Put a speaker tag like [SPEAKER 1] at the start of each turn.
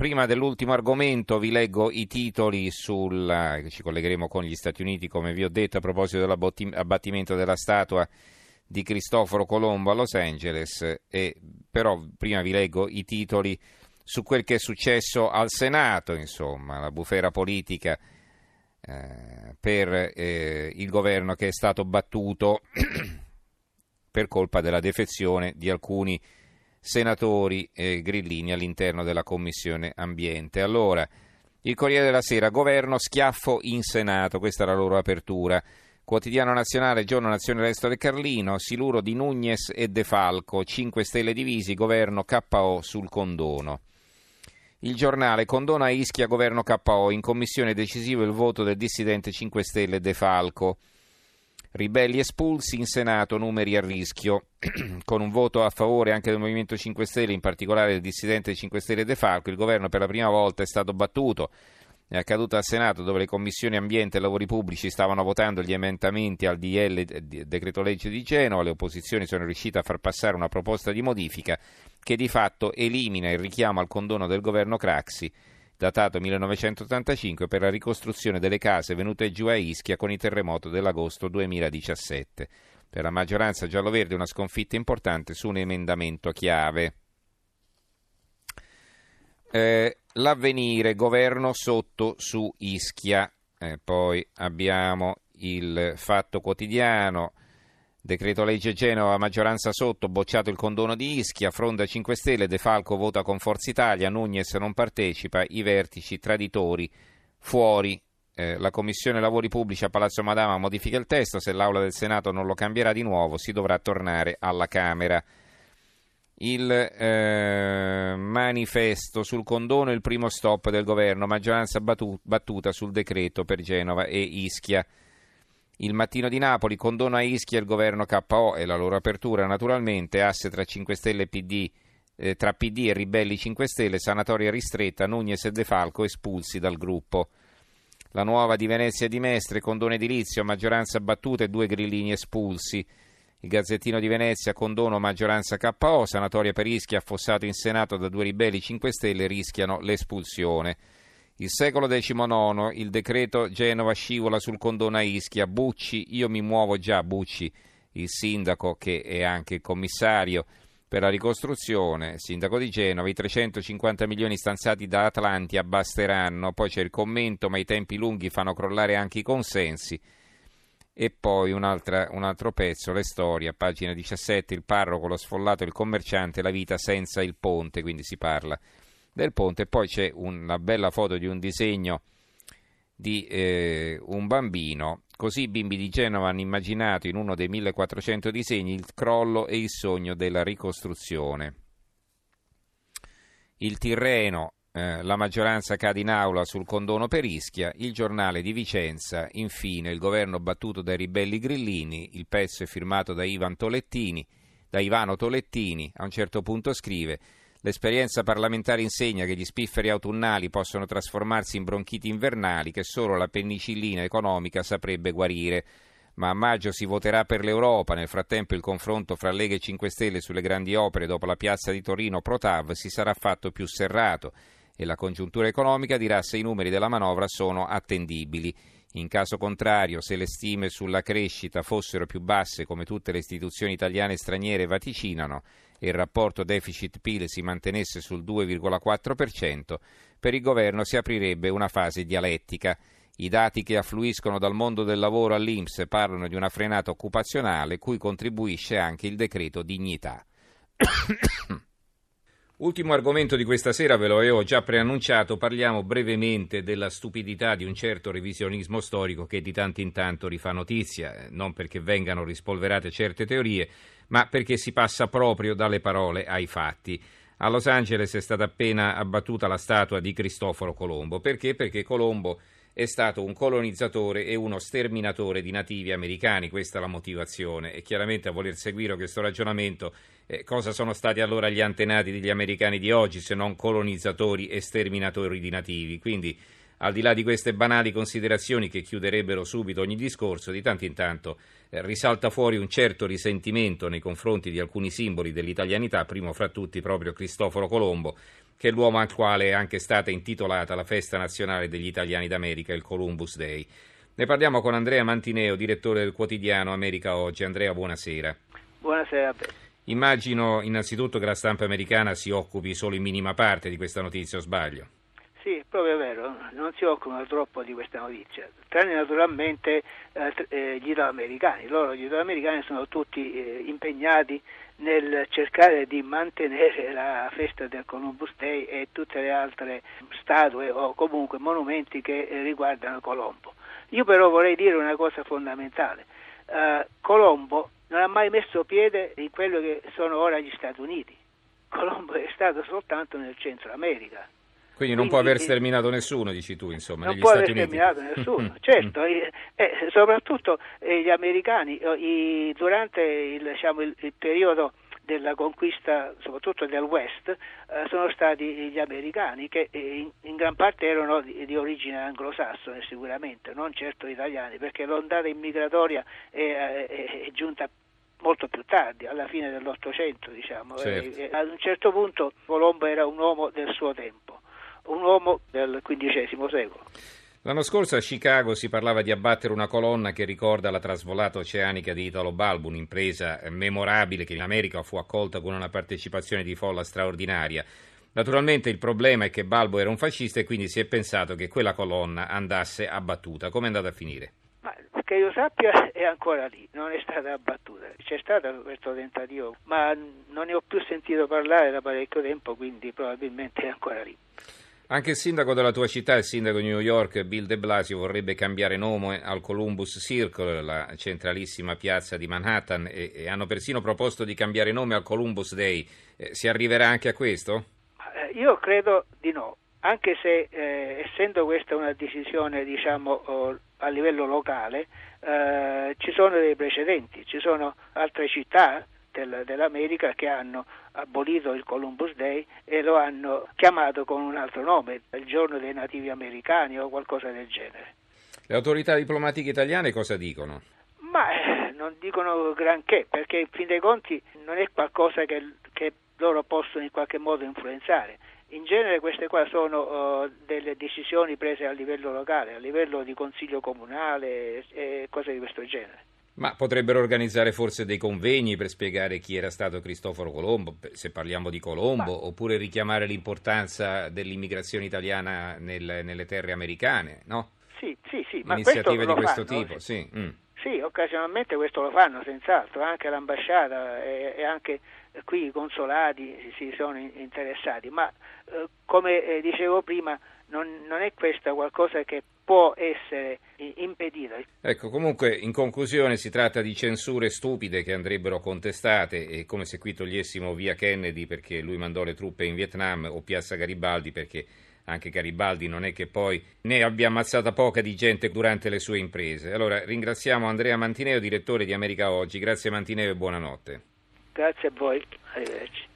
[SPEAKER 1] prima dell'ultimo argomento vi leggo i titoli sul, ci collegheremo con gli Stati Uniti come vi ho detto a proposito dell'abbattimento della statua di Cristoforo Colombo a Los Angeles, e, però prima vi leggo i titoli su quel che è successo al Senato, insomma, la bufera politica eh, per eh, il governo che è stato battuto per colpa della defezione di alcuni senatori eh, grillini all'interno della Commissione Ambiente. Allora, il Corriere della Sera, governo schiaffo in Senato, questa è la loro apertura. Quotidiano Nazionale, Giorno Nazione Resto del Carlino, Siluro di Nugnes e De Falco, 5 Stelle divisi, governo KO sul condono. Il giornale condona Ischia governo KO, in commissione decisivo il voto del dissidente 5 Stelle De Falco. Ribelli espulsi in Senato, numeri a rischio, con un voto a favore anche del Movimento 5 Stelle, in particolare del dissidente 5 Stelle De Falco, il governo per la prima volta è stato battuto. È accaduto al Senato dove le commissioni ambiente e lavori pubblici stavano votando gli emendamenti al DL decreto legge di Genova, le opposizioni sono riuscite a far passare una proposta di modifica che di fatto elimina il richiamo al condono del governo Craxi datato 1985 per la ricostruzione delle case venute giù a Ischia con il terremoto dell'agosto 2017. Per la maggioranza giallo-verde una sconfitta importante su un emendamento chiave. Eh, l'avvenire, governo sotto su Ischia. Eh, poi abbiamo il fatto quotidiano, Decreto legge Genova, maggioranza sotto, bocciato il condono di Ischia, Fronda 5 Stelle, De Falco vota con Forza Italia, Nunez non partecipa, i vertici traditori fuori. Eh, la Commissione Lavori Pubblici a Palazzo Madama modifica il testo, se l'Aula del Senato non lo cambierà di nuovo si dovrà tornare alla Camera. Il eh, manifesto sul condono, il primo stop del governo, maggioranza battuta sul decreto per Genova e Ischia. Il mattino di Napoli condona a Ischia il governo KO e la loro apertura naturalmente, asse tra 5 Stelle e PD, eh, tra PD e Ribelli 5 Stelle, sanatoria ristretta, Nunez e De Falco espulsi dal gruppo. La nuova di Venezia e di Mestre, condono edilizio, maggioranza battuta e due grillini espulsi. Il Gazzettino di Venezia, condono maggioranza KO, sanatoria per Ischia, affossato in Senato da due ribelli 5 Stelle, rischiano l'espulsione. Il secolo XIX, il decreto Genova scivola sul condono a Ischia, Bucci, io mi muovo già, Bucci, il sindaco che è anche il commissario per la ricostruzione, sindaco di Genova, i 350 milioni stanziati da Atlanti abbasteranno, poi c'è il commento, ma i tempi lunghi fanno crollare anche i consensi. E poi un altro pezzo, le storie, pagina 17, il parroco, lo sfollato, il commerciante, la vita senza il ponte, quindi si parla del ponte. Poi c'è una bella foto di un disegno di eh, un bambino. Così i bimbi di Genova hanno immaginato in uno dei 1400 disegni il crollo e il sogno della ricostruzione. Il Tirreno, eh, la maggioranza cade in aula sul condono per Ischia, il giornale di Vicenza, infine il governo battuto dai ribelli grillini, il pezzo è firmato da, Ivan Tolettini, da Ivano Tolettini, a un certo punto scrive L'esperienza parlamentare insegna che gli spifferi autunnali possono trasformarsi in bronchiti invernali che solo la penicillina economica saprebbe guarire. Ma a maggio si voterà per l'Europa, nel frattempo il confronto fra Lega e 5 Stelle sulle grandi opere dopo la piazza di Torino Protav si sarà fatto più serrato e la congiuntura economica dirà se i numeri della manovra sono attendibili. In caso contrario, se le stime sulla crescita fossero più basse come tutte le istituzioni italiane e straniere vaticinano e il rapporto deficit-PIL si mantenesse sul 2,4%, per il governo si aprirebbe una fase dialettica. I dati che affluiscono dal mondo del lavoro all'Inps parlano di una frenata occupazionale cui contribuisce anche il decreto dignità. Ultimo argomento di questa sera, ve lo avevo già preannunciato, parliamo brevemente della stupidità di un certo revisionismo storico che di tanto in tanto rifà notizia, eh, non perché vengano rispolverate certe teorie, ma perché si passa proprio dalle parole ai fatti. A Los Angeles è stata appena abbattuta la statua di Cristoforo Colombo. Perché? Perché Colombo è stato un colonizzatore e uno sterminatore di nativi americani, questa è la motivazione. E chiaramente a voler seguire questo ragionamento eh, cosa sono stati allora gli antenati degli americani di oggi se non colonizzatori e sterminatori di nativi, quindi al di là di queste banali considerazioni che chiuderebbero subito ogni discorso, di tanto in tanto eh, risalta fuori un certo risentimento nei confronti di alcuni simboli dell'italianità, primo fra tutti proprio Cristoforo Colombo, che è l'uomo al quale è anche stata intitolata la festa nazionale degli italiani d'America, il Columbus Day. Ne parliamo con Andrea Mantineo, direttore del quotidiano America Oggi. Andrea, buonasera.
[SPEAKER 2] Buonasera a te.
[SPEAKER 1] Immagino innanzitutto che la stampa americana si occupi solo in minima parte di questa notizia, o sbaglio?
[SPEAKER 2] Proprio vero, non si occupano troppo di questa notizia, tranne naturalmente eh, eh gli italoamericani. Loro, gli italoamericani, sono tutti eh, impegnati nel cercare di mantenere la festa del Columbus Day e tutte le altre statue o comunque monumenti che eh, riguardano Colombo. Io però vorrei dire una cosa fondamentale. Uh, Colombo non ha mai messo piede in quello che sono ora gli Stati Uniti. Colombo è stato soltanto nel Centro America.
[SPEAKER 1] Quindi non Quindi, può aver sterminato nessuno, dici tu, insomma,
[SPEAKER 2] non
[SPEAKER 1] negli
[SPEAKER 2] può
[SPEAKER 1] Stati
[SPEAKER 2] aver sterminato nessuno, certo, e, e, soprattutto eh, gli americani i, durante il, diciamo, il, il periodo della conquista, soprattutto del West, eh, sono stati gli americani che eh, in, in, gran parte erano di, di, origine anglosassone sicuramente, non certo italiani, perché l'ondata immigratoria è, è, è giunta molto più tardi, alla fine dell'Ottocento diciamo, certo. e, e ad un certo punto Colombo era un uomo del suo tempo, un uomo del XV secolo.
[SPEAKER 1] L'anno scorso a Chicago si parlava di abbattere una colonna che ricorda la trasvolata oceanica di Italo Balbo, un'impresa memorabile che in America fu accolta con una partecipazione di folla straordinaria. Naturalmente il problema è che Balbo era un fascista e quindi si è pensato che quella colonna andasse abbattuta. Come è andata a finire?
[SPEAKER 2] Ma che io sappia è ancora lì, non è stata abbattuta. C'è stato questo tentativo, ma non ne ho più sentito parlare da parecchio tempo, quindi probabilmente è ancora lì.
[SPEAKER 1] Anche il sindaco della tua città, il sindaco di New York, Bill de Blasio, vorrebbe cambiare nome al Columbus Circle, la centralissima piazza di Manhattan, e, e hanno persino proposto di cambiare nome al Columbus Day. Eh, si arriverà anche a questo?
[SPEAKER 2] Eh, io credo di no, anche se eh, essendo questa una decisione diciamo, a livello locale, eh, ci sono dei precedenti, ci sono altre città del, dell'America che hanno abolito il Columbus Day e lo hanno chiamato con un altro nome, il giorno dei nativi americani o qualcosa del genere.
[SPEAKER 1] Le autorità diplomatiche italiane cosa dicono?
[SPEAKER 2] Ma eh, non dicono granché, perché in fin dei conti non è qualcosa che, che loro possono in qualche modo influenzare. In genere queste qua sono uh, delle decisioni prese a livello locale, a livello di consiglio comunale e cose di questo genere.
[SPEAKER 1] Ma potrebbero organizzare forse dei convegni per spiegare chi era stato Cristoforo Colombo, se parliamo di Colombo, Ma... oppure richiamare l'importanza dell'immigrazione italiana nel, nelle terre americane, no?
[SPEAKER 2] Sì, sì, sì.
[SPEAKER 1] Iniziative
[SPEAKER 2] di
[SPEAKER 1] questo
[SPEAKER 2] fanno,
[SPEAKER 1] tipo, sì. Mm.
[SPEAKER 2] Sì, occasionalmente questo lo fanno, senz'altro, anche l'ambasciata e, e anche qui i consolati si sono interessati, ma eh, come eh, dicevo prima non, non, è questa qualcosa che può essere impedita.
[SPEAKER 1] Ecco, comunque in conclusione si tratta di censure stupide che andrebbero contestate, è come se qui togliessimo via Kennedy perché lui mandò le truppe in Vietnam o Piazza Garibaldi perché anche Garibaldi non è che poi ne abbia ammazzata poca di gente durante le sue imprese. Allora ringraziamo Andrea Mantineo, direttore di America Oggi. Grazie Mantineo e buonanotte.
[SPEAKER 2] Grazie a voi, arrivederci.